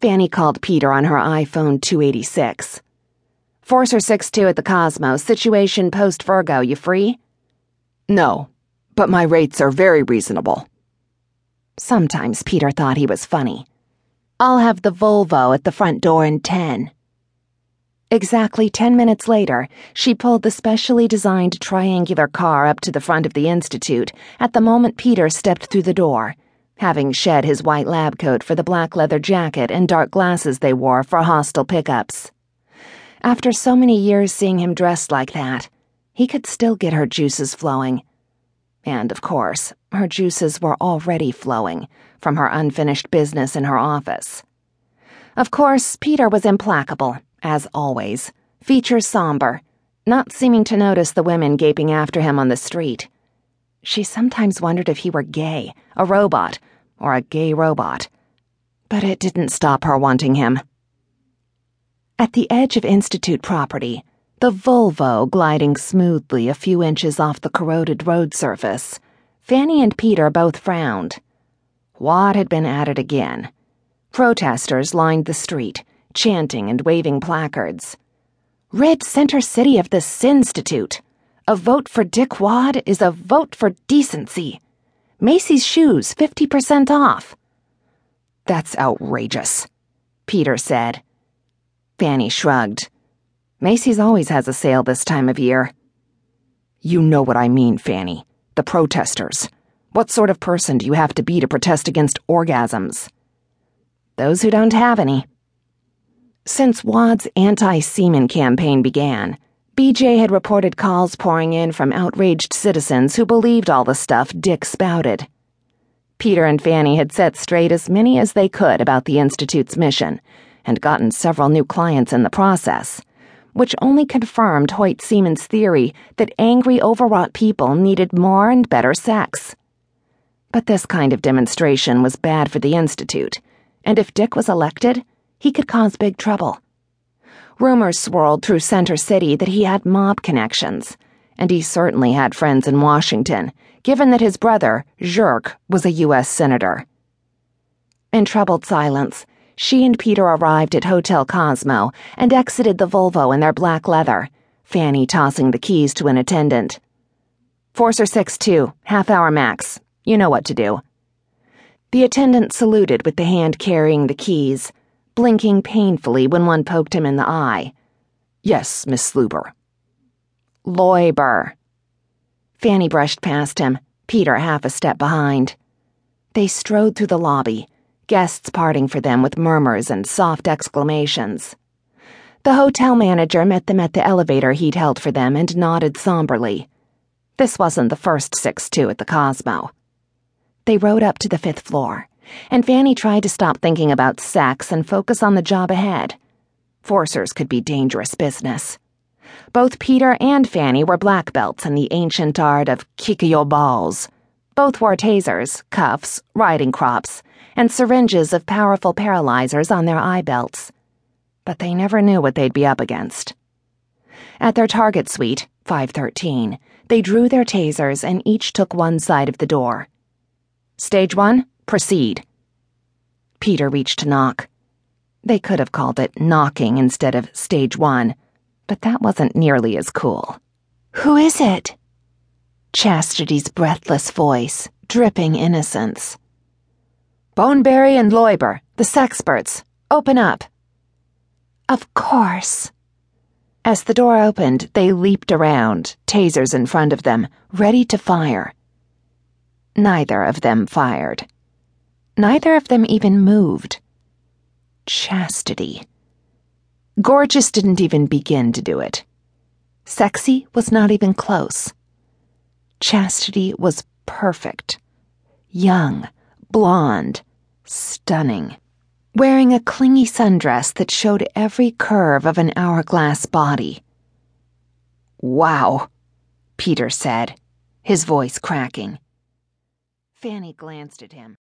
Fanny called Peter on her iPhone 286. Forcer 62 at the Cosmos, situation post Virgo, you free? No, but my rates are very reasonable. Sometimes Peter thought he was funny. I'll have the Volvo at the front door in 10. Exactly 10 minutes later, she pulled the specially designed triangular car up to the front of the Institute at the moment Peter stepped through the door having shed his white lab coat for the black leather jacket and dark glasses they wore for hostile pickups. After so many years seeing him dressed like that, he could still get her juices flowing. And, of course, her juices were already flowing from her unfinished business in her office. Of course, Peter was implacable, as always, features somber, not seeming to notice the women gaping after him on the street. She sometimes wondered if he were gay, a robot, or a gay robot. But it didn't stop her wanting him. At the edge of Institute property, the Volvo gliding smoothly a few inches off the corroded road surface, Fanny and Peter both frowned. What had been at it again? Protesters lined the street, chanting and waving placards. Rid Center City of the Sinstitute. A vote for Dick Wad is a vote for decency. Macy's shoes 50% off. That's outrageous, Peter said. Fanny shrugged. Macy's always has a sale this time of year. You know what I mean, Fanny. The protesters. What sort of person do you have to be to protest against orgasms? Those who don't have any. Since Wad's anti semen campaign began, BJ had reported calls pouring in from outraged citizens who believed all the stuff Dick spouted. Peter and Fanny had set straight as many as they could about the Institute's mission and gotten several new clients in the process, which only confirmed Hoyt Siemann's theory that angry, overwrought people needed more and better sex. But this kind of demonstration was bad for the Institute, and if Dick was elected, he could cause big trouble. Rumors swirled through Center City that he had mob connections, and he certainly had friends in Washington, given that his brother, Zherk, was a U.S. Senator. In troubled silence, she and Peter arrived at Hotel Cosmo and exited the Volvo in their black leather, Fanny tossing the keys to an attendant. Forcer 6 2, half hour max. You know what to do. The attendant saluted with the hand carrying the keys blinking painfully when one poked him in the eye. Yes, Miss Sluber. Loiber. Fanny brushed past him, Peter half a step behind. They strode through the lobby, guests parting for them with murmurs and soft exclamations. The hotel manager met them at the elevator he'd held for them and nodded somberly. This wasn't the first 6 2 at the Cosmo. They rode up to the fifth floor and Fanny tried to stop thinking about sex and focus on the job ahead. Forcers could be dangerous business. Both Peter and Fanny were black belts in the ancient art of kikyo balls. Both wore tasers, cuffs, riding crops, and syringes of powerful paralyzers on their eye belts. But they never knew what they'd be up against. At their target suite, 513, they drew their tasers and each took one side of the door. Stage one, Proceed. Peter reached to knock. They could have called it knocking instead of stage one, but that wasn't nearly as cool. Who is it? Chastity's breathless voice, dripping innocence. Boneberry and Loiber, the sexperts. Open up. Of course. As the door opened, they leaped around, tasers in front of them, ready to fire. Neither of them fired. Neither of them even moved. Chastity. Gorgeous didn't even begin to do it. Sexy was not even close. Chastity was perfect. Young, blonde, stunning. Wearing a clingy sundress that showed every curve of an hourglass body. Wow, Peter said, his voice cracking. Fanny glanced at him.